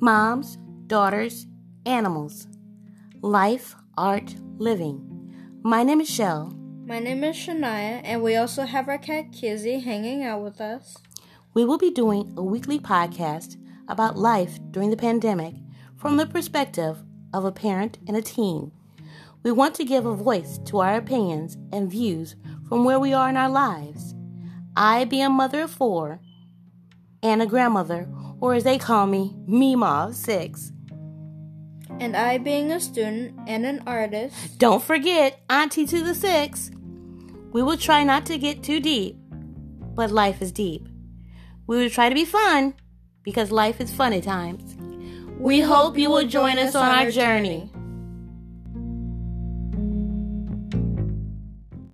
moms, daughters, animals, life, art, living. My name is Shell. My name is Shania, and we also have our cat Kizzy hanging out with us. We will be doing a weekly podcast about life during the pandemic from the perspective of a parent and a teen. We want to give a voice to our opinions and views from where we are in our lives. I, being a mother of four and a grandmother, or as they call me, Mima of six. And I, being a student and an artist. Don't forget, Auntie to the six. We will try not to get too deep, but life is deep. We will try to be fun because life is fun at times. We hope you will join us on our journey.